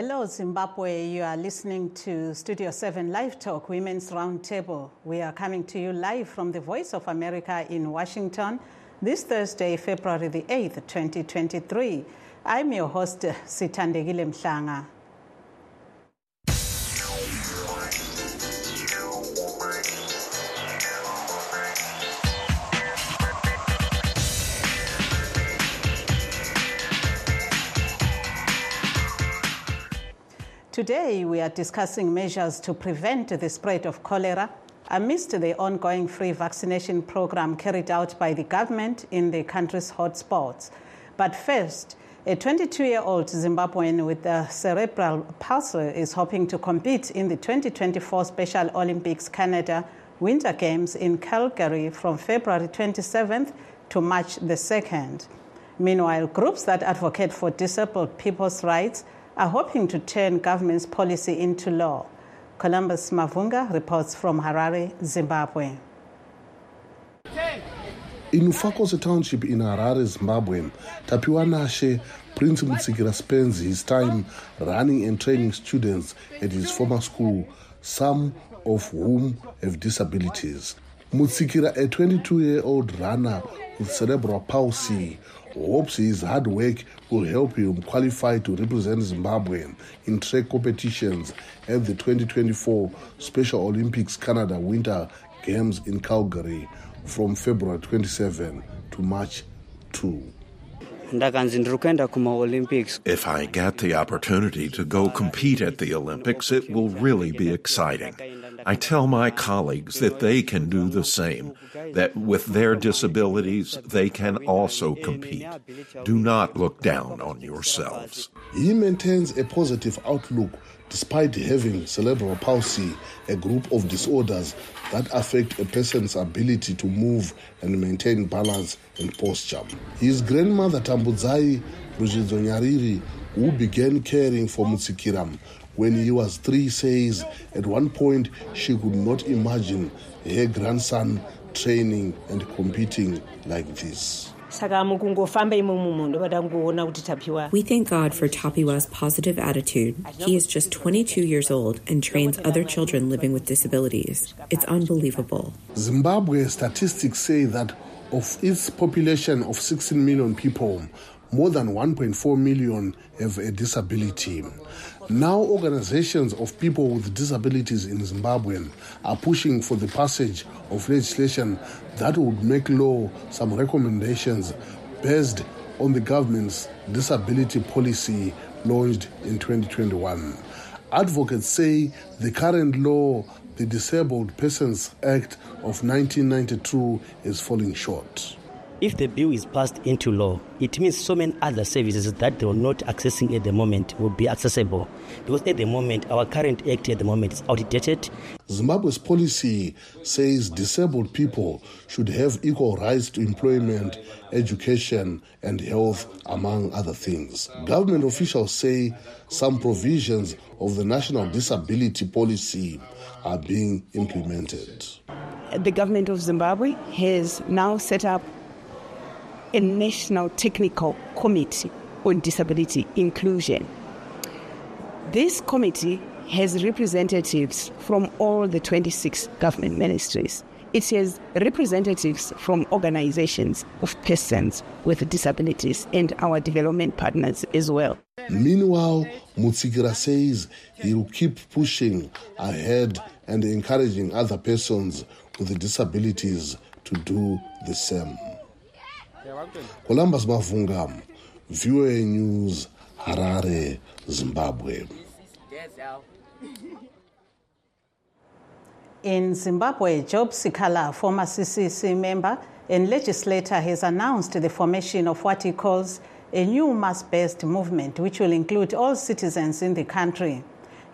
Hello, Zimbabwe. You are listening to Studio 7 Live Talk Women's Roundtable. We are coming to you live from the Voice of America in Washington this Thursday, February the 8th, 2023. I'm your host, Sitandegile Mhlanga. Today, we are discussing measures to prevent the spread of cholera amidst the ongoing free vaccination program carried out by the government in the country's hotspots. But first, a 22 year old Zimbabwean with a cerebral palsy is hoping to compete in the 2024 Special Olympics Canada Winter Games in Calgary from February 27th to March the 2nd. Meanwhile, groups that advocate for disabled people's rights are hoping to turn government's policy into law. Columbus Mavunga reports from Harare, Zimbabwe. In Mufakose Township in Harare, Zimbabwe, Tapiwa Nashe Prince Mutsikira spends his time running and training students at his former school, some of whom have disabilities. Mutsikira, a 22 year old runner with cerebral palsy, hopes his hard work will help him qualify to represent Zimbabwe in track competitions at the 2024 Special Olympics Canada Winter Games in Calgary from February 27 to March 2. ndakanzi ndiri kuenda kumaolympics If I get the opportunity to go compete at the Olympics, it will really be exciting. I tell my colleagues that they can do the same, that with their disabilities, they can also compete. Do not look down on yourselves. He maintains a positive outlook despite having cerebral palsy, a group of disorders that affect a person's ability to move and maintain balance and posture. His grandmother Tambudzai Rujidzo Nyariri, who began caring for Mutsikira when he was three, says at one point she could not imagine her grandson training and competing like this. saka mukungofamba imomo munhu vada kungoona kuti tapiwa We thank God for Tapiwa's positive attitude. He is just 22 years old and trains other children living with disabilities. It's unbelievable. Zimbabwe statistics say that of its population of 16 million people, more than 1.4 million have a disability. Now, organizations of people with disabilities in Zimbabwe are pushing for the passage of legislation that would make law some recommendations based on the government's disability policy launched in 2021. Advocates say the current law, the Disabled Persons Act of 1992, is falling short. If the bill is passed into law it means so many other services that they are not accessing at the moment will be accessible because at the moment our current act at the moment is outdated Zimbabwe's policy says disabled people should have equal rights to employment, education, and health, among other things. Government officials say some provisions of the national disability policy are being implemented. the government of Zimbabwe has now set up a national technical committee on disability inclusion. This committee has representatives from all the 26 government ministries. It has representatives from organizations of persons with disabilities and our development partners as well. Meanwhile, Mutsikira says he will keep pushing ahead and encouraging other persons with disabilities to do the same. Columbus Mavunga, VOA News, Harare, Zimbabwe. In Zimbabwe, Job Sikhala, former CCC member and legislator, has announced the formation of what he calls a new mass based movement, which will include all citizens in the country.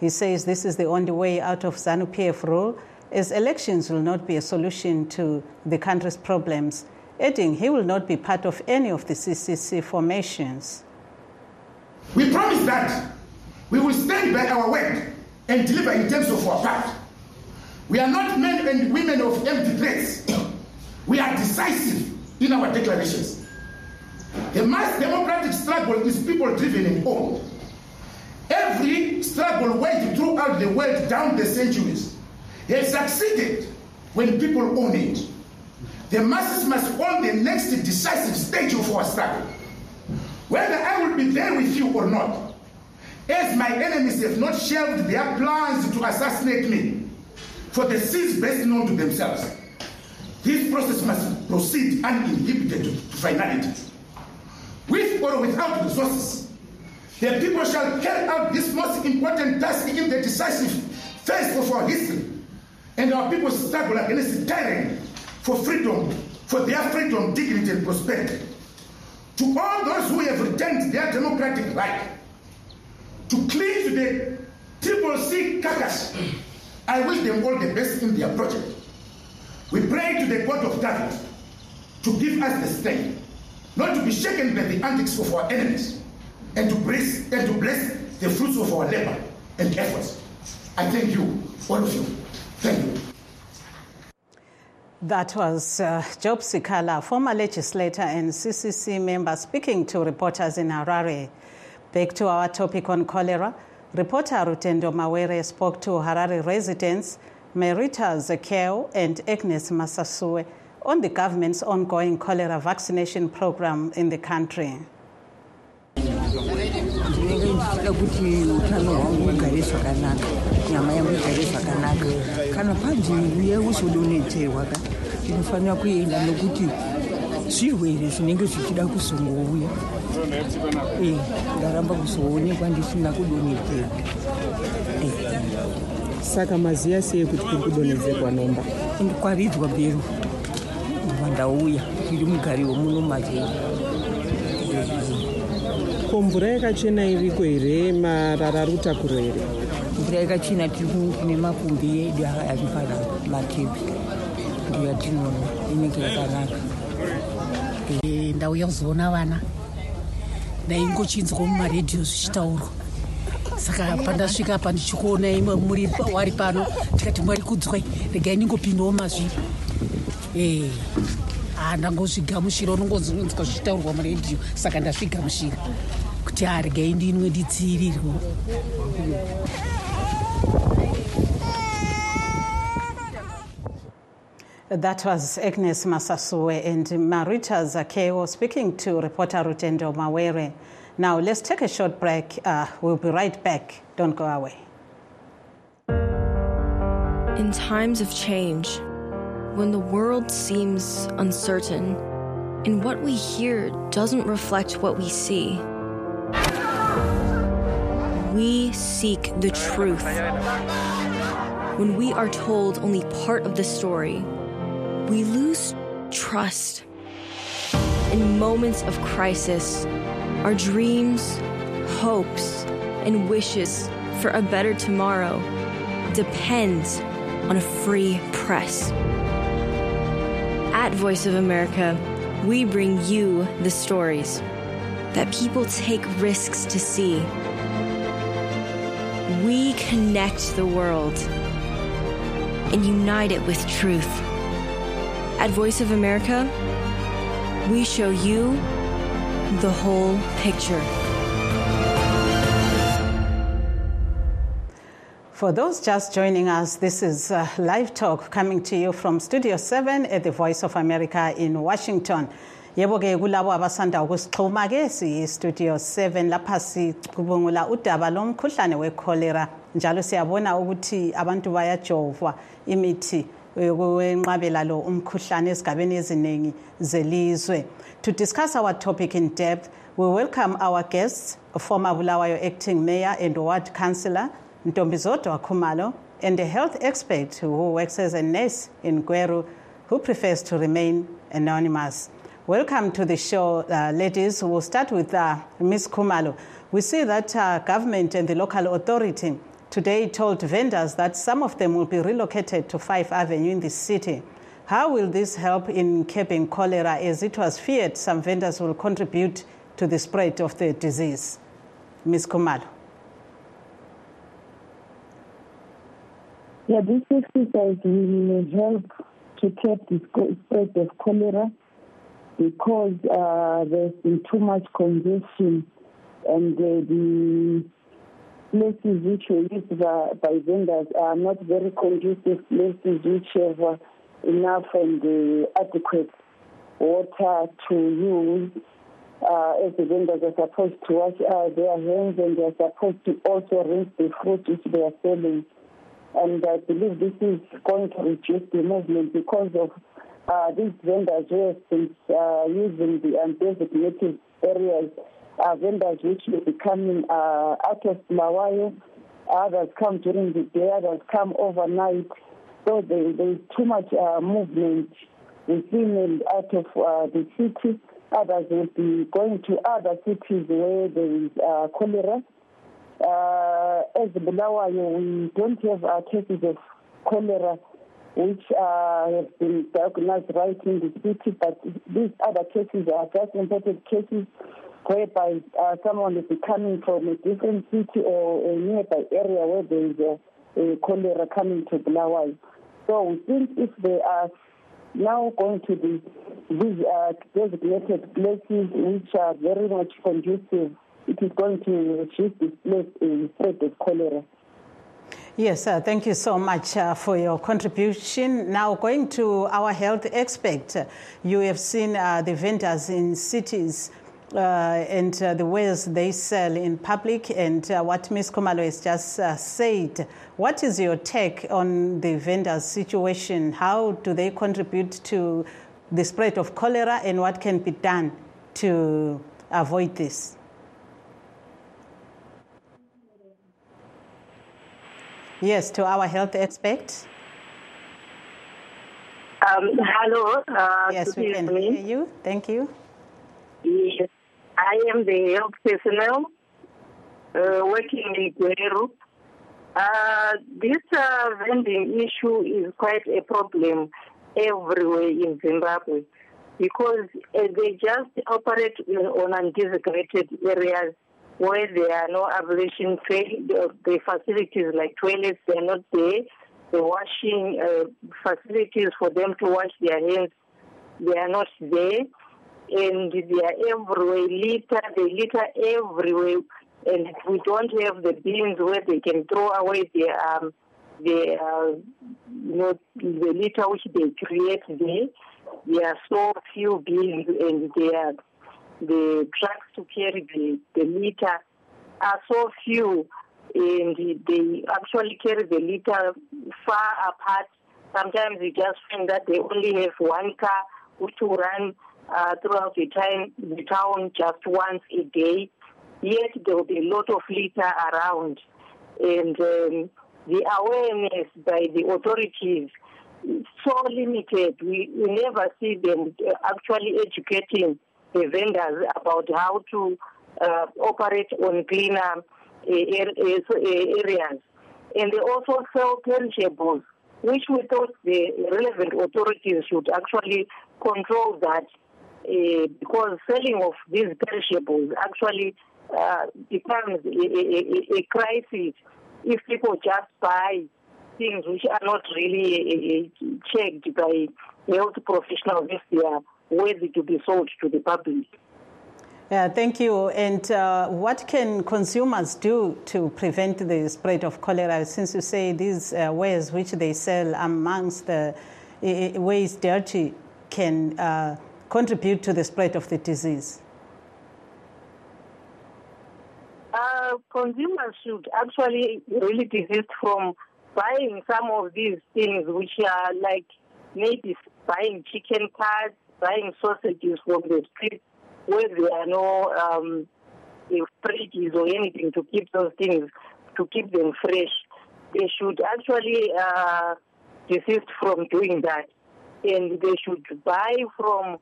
He says this is the only way out of ZANU PF rule, as elections will not be a solution to the country's problems, adding he will not be part of any of the CCC formations. We promise that we will stand by our word and deliver in terms of our part. We are not men and women of empty threats. We are decisive in our declarations. The mass democratic struggle is people driven and owned. Every struggle waged throughout the world down the centuries has succeeded when people own it. The masses must own the next decisive stage of our struggle. Whether I will be there with you or not, as my enemies have not shelved their plans to assassinate me for the sins best known to themselves, this process must proceed uninhibited to finality. With or without resources, the people shall carry out this most important task in the decisive phase of our history, and our people struggle against tyranny for freedom, for their freedom, dignity, and prosperity. To all those who have retained their democratic right to to the triple C carcass, I wish them all the best in their project. We pray to the God of David to give us the strength not to be shaken by the antics of our enemies and to bless, and to bless the fruits of our labor and efforts. I thank you, all of you. Thank you. That was uh, Job Sikhala, former legislator and CCC member, speaking to reporters in Harare. Back to our topic on cholera. Reporter Rutendo Mawere spoke to Harare residents Merita Zekeo and Agnes Masasue on the government's ongoing cholera vaccination program in the country. Ndinofanira kuenda nokuti zvirwere zvinenge zvichida kuzongouya. E ndaramba kuzoonekwa ndisina kudonhedzerwa. Saka maziya sei kuti kuri kudonhedzerwa nomba? Ndikwaridzwa bhero ndobva ndauya tiri mugari womuno mazera ko mvura yakachena iriko here? Marara ari kutakuro here mvura yakachena tine mapumbi edu ari pana matepi ndiyo yatinona inenge yakanaka ndauya kuzoona vana ndaingochinzwa mumaredhiyo zvichitaurwa saka pandasvika pa ndichikuona imwe muri wari pano tikati mwari kudzwai regai ningopindawo mazviri e ha ndangozvigamushira unongozvinzwa zvichitaurwa muredhiyo saka ndazvigamushira kuti ha regai ndinwe ndidziirirwe That was Agnes Masasue and Marita Zakeo speaking to reporter Rutendo Mawere. Now, let's take a short break. Uh, we'll be right back. Don't go away. In times of change, when the world seems uncertain and what we hear doesn't reflect what we see, we seek the truth. When we are told only part of the story, we lose trust. In moments of crisis, our dreams, hopes, and wishes for a better tomorrow depends on a free press. At Voice of America, we bring you the stories that people take risks to see. We connect the world and unite it with truth. At Voice of America, we show you the whole picture. For those just joining us, this is uh, Live Talk coming to you from Studio 7 at the Voice of America in Washington. yebo ke kulabo abasanda ukusixhuma ke siyi-studio 7 lapha sicubungula udaba lomkhuhlane wecholera njalo siyabona ukuthi abantu bayajovwa imithi lo umkhuhlane ezigabeni eziningi zelizwe. To discuss our topic in depth we welcome our guests former bulawayo acting mayor and ward councillor ntombizodwa khumalo and a health expert who works as a nurse in gweru who prefers to remain anonymous. Welcome to the show uh, ladies. We'll start with uh, ms khumalo. We see that uh, government and the local authority today told vendors that some of them will be relocated to Five Avenue in the city. How will this help in keeping cholera as it was feared some vendors will contribute to the spread of the disease? Ms. Khumalo. Yeah, this exercise will help to keep the spread of cholera because uh, there's been too much congestion and uh, the places which were used by, vendors are not very conducive places which have uh, enough and uh, adequate water to use. Uh, as the vendors are supposed to wash uh, their hands and they are supposed to also rinse the fruit which they are selling. And I believe this is going to reduce the movement because of uh, these vendors who have been uh, using the undesignated areas uh, vendors which will be coming uh, out of Bulawayo. Others come during the day, others come overnight. So there, there's too much uh, movement within and out of uh, the city. Others will be going to other cities where there is uh, cholera. Uh, as Bulawayo, we don't have uh, cases of cholera which uh, have been diagnosed right in the city, but these other cases are just imported cases whereby uh, someone is coming from a different city or a nearby area where there is a, a cholera coming to Bulawayo. So we think if they are now going to the, these uh, designated places which are very much conducive, it is going to reduce the spread of cholera. Yes, uh, thank you so much uh, for your contribution. Now, going to our health expert, uh, you have seen uh, the vendors in cities uh, and uh, the ways they sell in public, and what Ms. Khumalo has just said. What is your take on the vendors' situation? How do they contribute to the spread of cholera, and what can be done to avoid this? Yes, to our health expert. Um, hello. Uh, yes, we can hear you. Thank you. Yes, I am the health personnel uh, working in Gweru. Uh, this uh, vending issue is quite a problem everywhere in Zimbabwe because uh, they just operate on undesignated areas where there are no ablution the, facilities like toilets, they're not there. The washing uh, facilities for them to wash their hands, they are not there. And they are everywhere, litter, they litter everywhere. And we don't have the bins where they can throw away their, um, uh, you know, the litter which they create there. There are so few bins and they are the trucks to carry the, the litter are so few and they actually carry the litter far apart. Sometimes you just find that they only have one car which will run uh, throughout the time the town just once a day. Yet there will be a lot of litter around, and um, the awareness by the authorities is so limited. We, we never see them actually educating the vendors about how to uh, operate on cleaner areas. And they also sell perishables, which we thought the relevant authorities should actually control that uh, because selling of these perishables actually uh, becomes a, a, a, crisis if people just buy things which are not really uh, checked by health professionals if they are worthy to be sold to the public. Yeah, thank you. And uh, what can consumers do to prevent the spread of cholera? Since you say these uh, ways which they sell amongst the uh, ways dirty can uh, contribute to the spread of the disease. Uh, consumers should actually really desist from buying some of these things which are like maybe buying chicken parts buying sausages from the street where there are no um, fridges or anything to keep those things, to keep them fresh. They should actually uh, desist from doing that. And they should buy from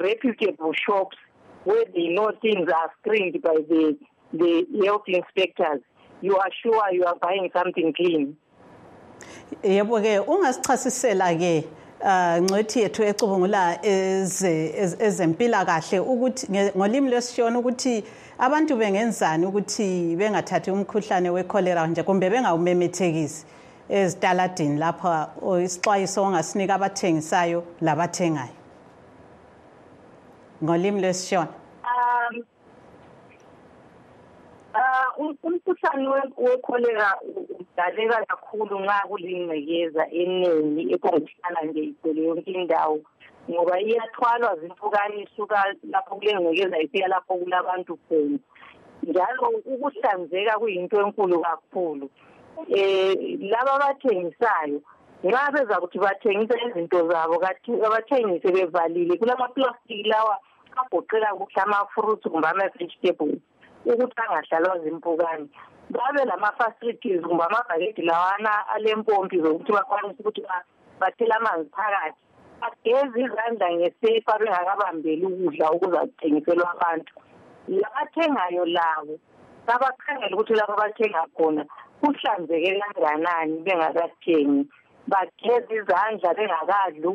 reputable shops where they know things are screened by the, the health inspectors. You are sure you are buying something clean. yebo ke ungasichasisela ke ngcwethi yethu ecubungula ezempilakahle ukuthi ngolimi lwesishona ukuthi abantu bengenzani ukuthi bengathathi umkhuhlane wekholera nje kumbe bengawumemethekisi ezitaladini lapha isixwayiso ongasinika abathengisayo labathengayo ngolimi lwesishona um uh umkhuhlane wekholera udaleka kakhulu nxa kulingcekeza eningi ekongihlala nje igcwele yonke indawo ngoba iyathwalwa zimpukane isuka lapho kulengcekeza ifika lapho kulabantu khona. Njalo ukuhlanzeka kuyinto enkulu kakhulu. Um laba abathengisayo nxa beza kuthi bathengisa izinto zabo abathengise bevalile kulamaplastiki lawa agoqela kuhle ama-fruits kumbe ama-vegetables ukuthi angahlalwa zimpukane. Babe lama-facilities kumbe amabhakedi lawana alempompi zokuthi bakwanise ukuthi bathele amanzi phakathi. Bageze izandla ngesefa bengakabambeli ukudla okuzathengiselwa abantu. Labathengayo labo babakhangela ukuthi lapho abathenga khona kuhlanzeke kanganani bengakathengi. Bageze izandla bengakadli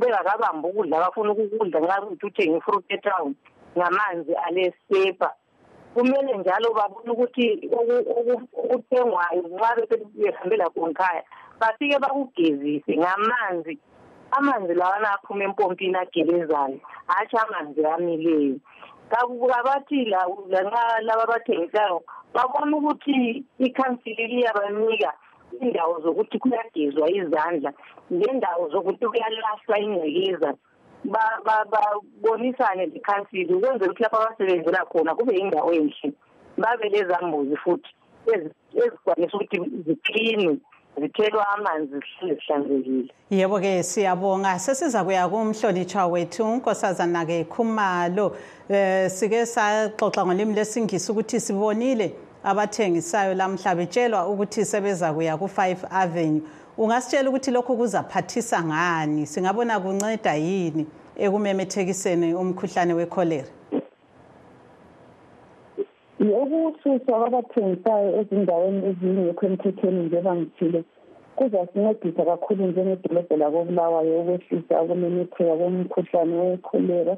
bengakabambi ukudla abafuna ukukudla nxa kuyuthi uthenge ifruit etown ngamanzi alesepa. Kumele njalo babone ukuthi okuthengwayo nxa behambela khonkhaya bafike bakugezise ngamanzi. Amanzi lawana aphuma empompini agelezayo hatshi amanzi amileyo. Kabathi lanxa laba abathengisayo babona ukuthi ikhansili liyabanika indawo zokuthi kuyagezwa izandla lendawo zokuthi kuyalahlwa ingcekeza. Babonisane lekhansili ukwenzela ukuthi lapho abasebenzela khona kube yindawo enhle babe lezambuzi futhi ezikwanisa ukuthi ziklinwe zithelwa amanzi zihlale zihlanzekile. Yebo-ke siyabonga. Sesiza kuya kumhlonitshwa wethu unkosazana-ke khumalo. Um sike saxoxa ngolimi lesingisi ukuthi sibonile. Abathengisayo lamhla betshelwa ukuthi sebeza kuya ku-five avenue. Ungasitshela ukuthi lokhu kuzaphathisa ngani? Singabona kunceda yini ekumemethekiseni umkhuhlane wekholera ukususwa kwabathengisayo ezindaweni ezingekho emthethweni njengoba ngithile kuzasincedisa kakhulu njengedolobho lakobulawayo ukwehlisa ukumemetheka komkhuhlane wekholera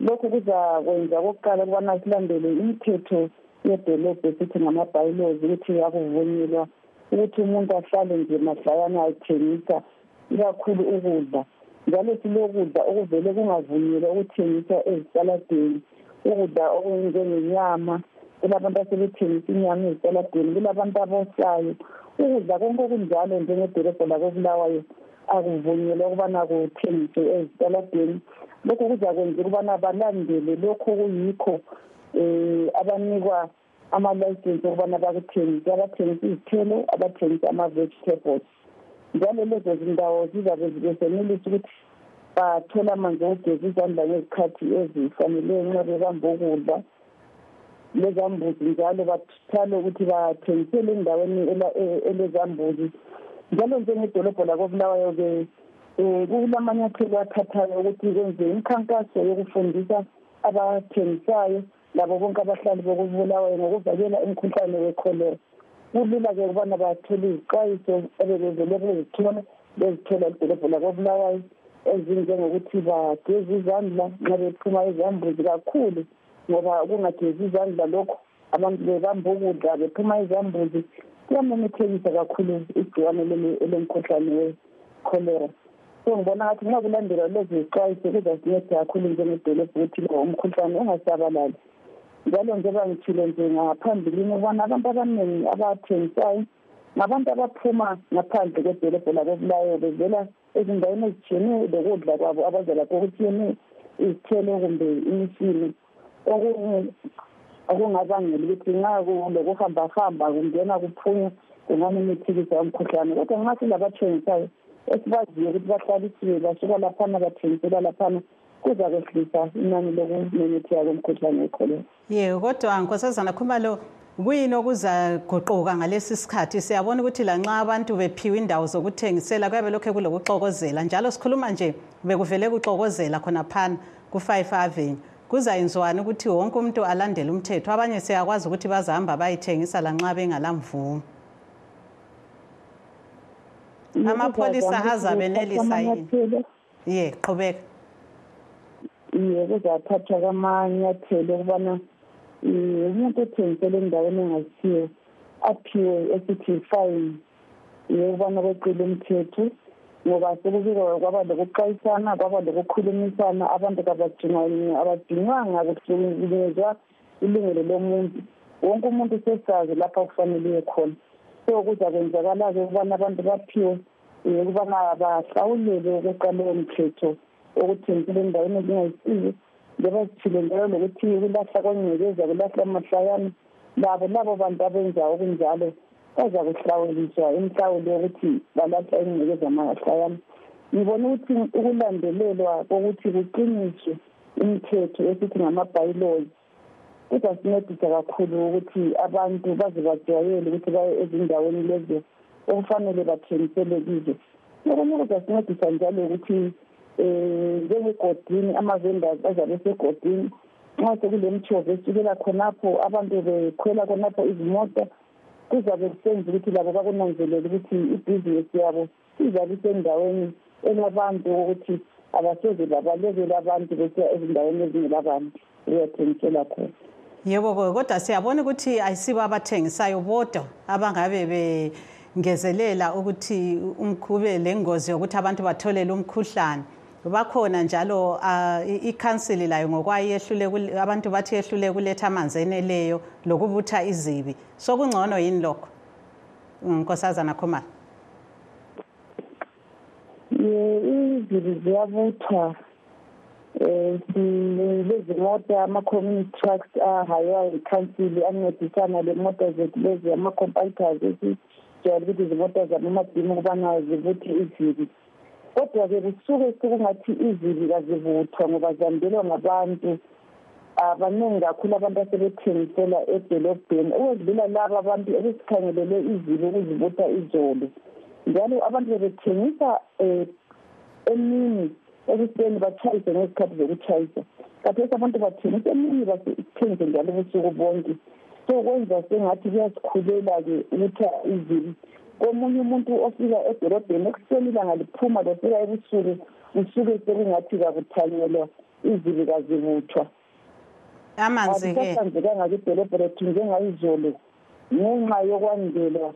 lokhu kuzakwenza okokuqala ukubana silandele imithetho yedolobho esithi ngama-bylaws ukuthi akuvunyelwa ukuthi umuntu ahlale nje mahlayana athengisa ikakhulu ukudla. Njalo silokudla okuvele kungavunyelwa ukuthengisa ezitaladeni ukudla okunjengenyama kulabantu asebethengisa inyama ezitaladeni kulabantu abosayo ukudla konke okunjalo njengedolobho lakobulawayo akuvunyelwa ukubana kuthengiswe ezitaladeni. Lokhu kuzakwenza ukubana balandele lokhu okuyikho um abanikwa ama-license okubana bakuthengise abathengisa izithelo abathengisa ama-vegetables. Njalo lezo zindawo zizabe besenelisa ukuthi bathole amanzi okugeza izandla ngezikhathi ezifaneleyo nxa bebamba ukudla. Lezambuzi njalo bathale ukuthi bathengisele endaweni elezambuzi. Njalo njengedolobho lakobulawayo-ke um kulamanyathelo athathayo ukuthi kwenze imikhankaso yokufundisa abathengisayo. Labo bonke abahlali bokubulawayo ngokuvikela umkhuhlane wekholera kulula-ke ukubana bathole izixwayiso ebebevele bezithola bezithola idolobho lakobulawayo ezinjengokuthi bageze izandla nxa bephuma ezambuzi kakhulu ngoba kungagezi izandla lokho abantu bebamba ukudla bephuma izambuzi kuyamemethekisa kakhulu igciwane elemkhuhlane wekholera so ngibona ngathi nxa kulandelwa lezi zixwayiso kuzasinceda kakhulu njengedolobho ukuthi lo umkhuhlane ungasabalali. Njalo njengoba ngithile nje ngaphambilini ukubona abantu abaningi abathengisayo ngabantu abaphuma ngaphandle kwedolobho lakobulayo bevela ezindaweni ezitshiyeneyo lokudla kwabo abaza lakho okutshiyeneyo izithelo kumbe imifino. Okungabangela ukuthi nxa kulokuhambahamba kungena kuphunya kungamemethekisa umkhuhlane kodwa nxa silabathengisayo esibaziyo ukuthi bahlalisiwe basuka laphana bathengisela laphana kuzakwehlisa inani lokumemetheka komkhuhlane wekholera ye kodwa nkosazana khumalo kuyini okuzaguquka ngalesi sikhathi? Siyabona ukuthi lanxa abantu bephiwe indawo zokuthengisela kuyabe lokhu kulokuxokozela njalo sikhuluma nje bekuvele kuxokozela khonaphana ku-five avenue. Kuzayenziwani ukuthi wonke umuntu alandele umthetho? Abanye siyakwazi ukuthi bazahamba bayithengisa lanxa bengalamvumo. Amapholisa azabenelisa yini? ye qhubeka. Iye kuzathathwa kwamanyathelo ukubana umuntu othengisele endaweni engazithiyo aphiwe esithi fine yokubana kweqile umthetho. Ngoba sekubikwa kwaba lokuxwayisana kwaba lokukhulumisana abantu kabadinywanga kuhlukunyezwa ilungelo lomuntu. Wonke umuntu sesazi lapha kufanele uye khona. So kuza kwenzakala-ke ukubana abantu baphiwe um ukubana bahlawulele ukweqa lowo mthetho okuthengisela endaweni ezingayisizo njengoba sithile njalo lokuthi kulahla kwengcekeza kulahla amahlakana labo labo bantu abenza okunjalo baza kuhlawuliswa imihlawulo yokuthi balahla ingcekeza amahlakana ngibona ukuthi ukulandelelwa kokuthi kuqiniswe imithetho esithi ngama-bylaws kuzasincedisa kakhulu ukuthi abantu baze bajwayele ukuthi baye ezindaweni lezo okufanele bathengisele kizo. Okunye kuzasincedisa njalo ukuthi um njengegodini ama-vendors azabe esegodini. Nxa sekule mthovo esukela khonapho abantu bekhwela khonapho izimota kuzabe kusenza ukuthi labo bakunanzelele ukuthi ibhizinesi yabo izabe isendaweni elabantu ukuthi abasoze babalekele abantu besiya ezindaweni ezingelabantu uyathengisela khona. Yebo kodwa siyabona ukuthi ayisibo abathengisayo bodwa abangabe bengezelela ukuthi kube lengozi yokuthi abantu batholele umkhuhlane. Bakhona njalo uh, ikhansili layo ngokwayo yehlule abantu bathi yehlule kuletha amanzi eneleyo lokubutha izibi. Sokungcono yini lokho nkosazana khomana izibi ziyabuthwa um lezimota ama-community trucks ahaywa yikhansili ancedisana le mota zethu lezi ama-compulters esijwayele ukuthi izimota zabomadini ukubana zibuthe izibi. Kodwa-ke kusuke sekungathi izibi kazibuthwa ngoba zandelwa ngabantu. Abaningi kakhulu abantu asebethengisela edolobheni. Ukwedlula laba abantu ebesikhangelele izibi ukuzibutha izolo. Njalo abantu bebethengisa um emini ekuseni batshayise ngezikhathi zokutshayisa kathesi abantu bathengisa emini bathengise njalo ubusuku bonke. So kwenza sengathi kuyasikhulela-ke ukutha izibi komunye umuntu ofika edolobheni ekuseni ilanga liphuma lofika ebusuku kusuke sekungathi kakuthanyelwa izibi kazibuthwa amanzi-ke. Asihlanzekanga-ke idolobho lethu njengayizolo ngenxa yokwandelwa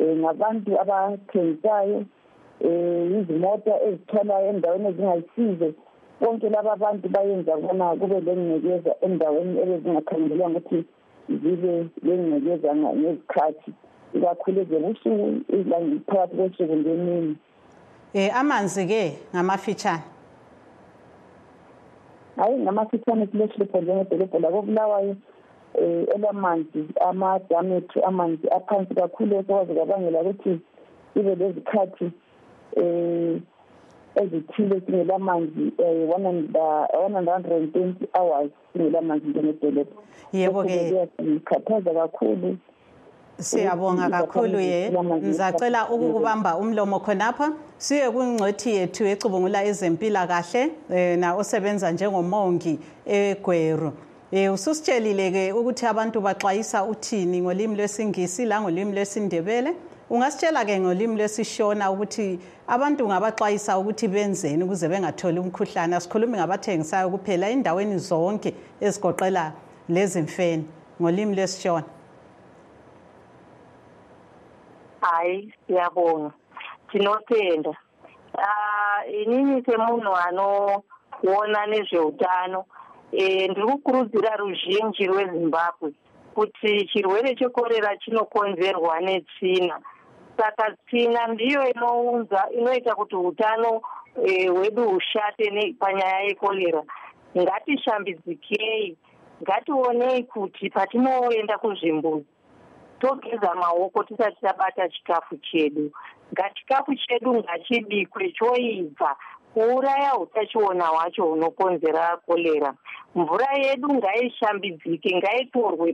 um ngabantu abathengisayo um izimota ezithwalayo endaweni ezingayisizo. Bonke laba abantu bayenza kubona kube lengcekeza endaweni ebezingakhangelelwanga ukuthi zibe lengcekeza ngezikhathi. Ikakhulu ezebusuku phakathi kosuku ngemini. Um amanzi-ke ngamafitshane? Hayi ngamafitshane silehlupho njengedolobho lakobulawayo um elamanzi amadamu ethu amanzi aphansi kakhulu esokwazi kwabangela ukuthi ibe lezikhathi um ezithile singelamanzi um one hundred and twenty hours singelamanzi njengedolobho yebo-ke sikhathaza kakhulu siyabonga kakhulu ye ngizacela ukukubamba umlomo khonapha. Siye kwingcwethi yethu ecubungula ezempilakahle na osebenza njengomongi egweru. Um ususitshelile-ke ukuthi abantu baxwayisa uthini ngolimi lwesingisi langolimi lwesindebele. Ungasitshela-ke ngolimi lwesishona ukuthi abantu ungabaxwayisa ukuthi benzeni ukuze bengatholi umkhuhlane. Asikhulumi ngabathengisayo kuphela endaweni zonke ezigoqela lezi mfene ngolimi lwesishona. Hayi siyabonga. Tinotenda uh, inini semunhu anoona nezveutano e, ndiri kukurudzira ruzhinji rwezimbabwe kuti chirwere chekorera chinokonzerwa netsvina. Saka tsvina ndiyo inounza inoita kuti utano hwedu e, hushate panyaya yekorera. Ngatishambidzikei ngationei kuti patinoenda kuzvimbuzi togeza maoko tisati tabata chikafu chedu. Ngachikafu chedu ngachibikwe choibva kuuraya utachiona hwacho hunokonzera korera mvura yedu ngaishambidzike ngaitorwe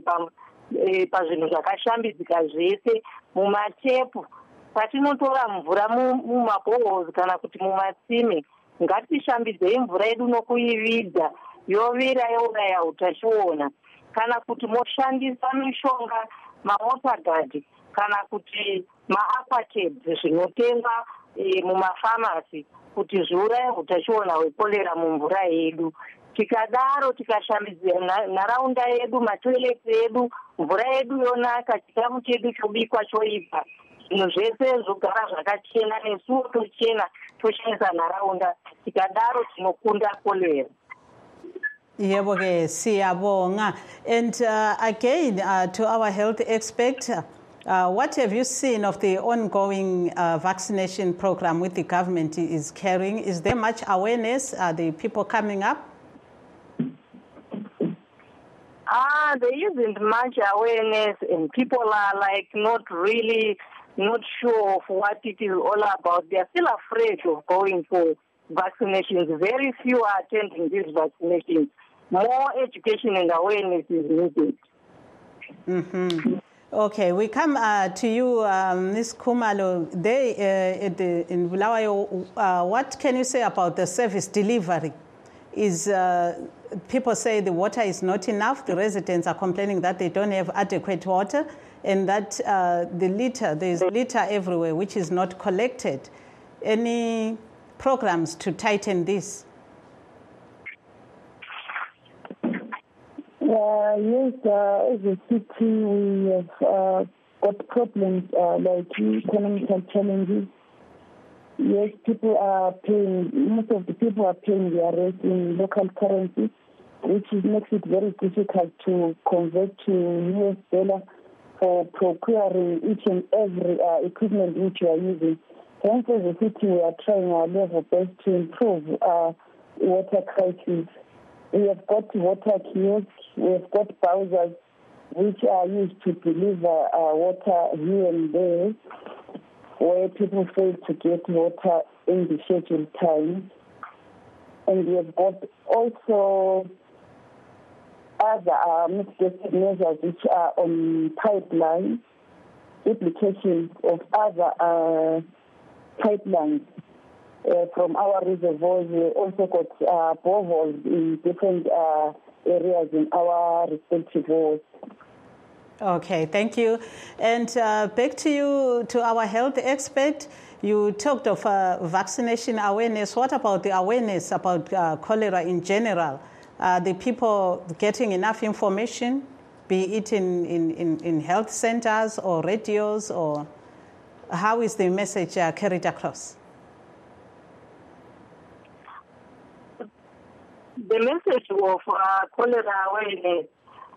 pazvinhu zvakashambidzika zvese mumatepu. Patinotora mvura mumabhohos kana kuti mumatsime ngatishambidzei mvura yedu nokuividza yovira youraya utachiona. Kana kuti moshandisa mishonga mawatergard kana kuti maaquatabs zvinotengwa e, mumafamasi kuti zviuraye utachiona hwekorera mumvura yedu. Tikadaro tikashambidzira nharaunda yedu matoileti edu mvura yedu yonaka chikafu chedu chobikwa choibva. Zvinhu zvese zvogara zvakachena nesuwo tochena toshandisa nharaunda. Tikadaro tinokunda korera Yebo siyabonga. And uh, again, uh, to our health expert, uh, what have you seen of the ongoing uh, vaccination program with the government is carrying? Is there much awareness? Are the people coming up? Ah, there isn't much awareness, and people are like not really not sure of what it is all about. They are still afraid of going for vaccinations. Very few are attending these vaccinations. More education and awareness is needed. Mm-hmm. Okay, we come uh, to you, um, Ms. Khumalo. They, uh, the, in Bulawayo, uh, what can you say about the service delivery? Is uh, people say the water is not enough. The residents are complaining that they don't have adequate water, and that uh, the litter there is litter everywhere, which is not collected. Any programs to tighten this? Uh, yes, uh, as a city, we have uh, got problems uh, like economical challenges. Yes, people are paying, most of the people are paying their rent in local currency, which makes it very difficult to convert to US dollar for procuring each and every uh, equipment which you are using. Hence, as a city, we are trying our level best to improve uh, water crisis. We have got water kiosks, we have got bowsers, which are used to deliver uh, water here and there, where people fail to get water in the scheduled time. And we have got also other uh, measures which are on pipelines, implications of other uh, pipelines uh, from our reservoirs. We also got uh, boreholes in different uh, areas in our respective wards. Okay, thank you. And uh, back to you, to our health expert. You talked of uh, vaccination awareness. What about the awareness about cholera in general? Are the people getting enough information, be it in, in, in, health centers or radios, or how is the message carried across? The message of uh, cholera awareness,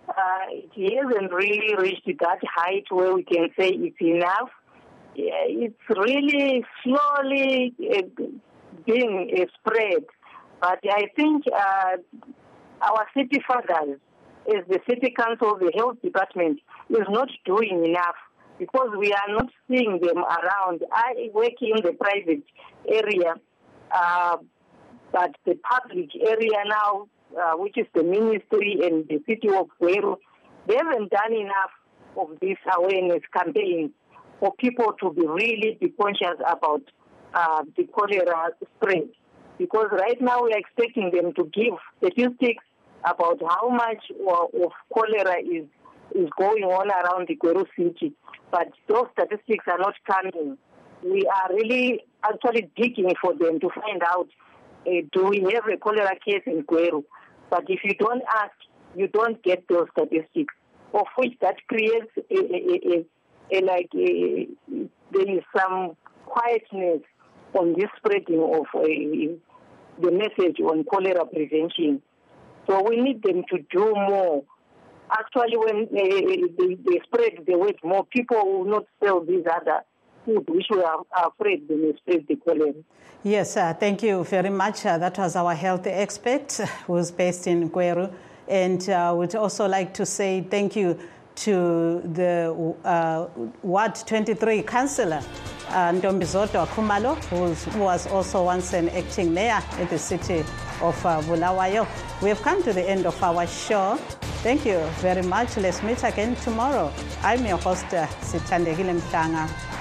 uh, it hasn't really reached that height where we can say it's enough. It's really slowly uh, being uh, spread. But I think uh, our city fathers, as the city council, the health department, is not doing enough because we are not seeing them around. I work in the private area, uh, but the public area now, uh, which is the ministry and the city of Gweru, they haven't done enough of this awareness campaign for people to be really be conscious about uh, the cholera spread. Because right now we are expecting them to give statistics about how much of cholera is is going on around the Gweru city, but those statistics are not coming. We are really actually digging for them to find out uh, do we have a cholera case in Gweru? But if you don't ask, you don't get those statistics, of which that creates a, a, a, a like there is some quietness on this spreading of the message on cholera prevention. So we need them to do more. Actually, when uh, they, they, spread the word more, people will not sell these other food, which we are afraid spread the cholera. Yes, uh, thank you very much. Uh, that was our health expert who's based in Gweru. And uh, we'd also like to say thank you to the uh, Ward 23 councillor, uh, Ntombizodwa Khumalo, who was also once an acting mayor in the city of uh, Bulawayo. We have come to the end of our show. Thank you very much. Let's meet again tomorrow. I'm your host, uh, Sitande Mhlanga.